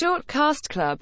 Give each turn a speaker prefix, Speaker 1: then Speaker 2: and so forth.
Speaker 1: Short Cast Club.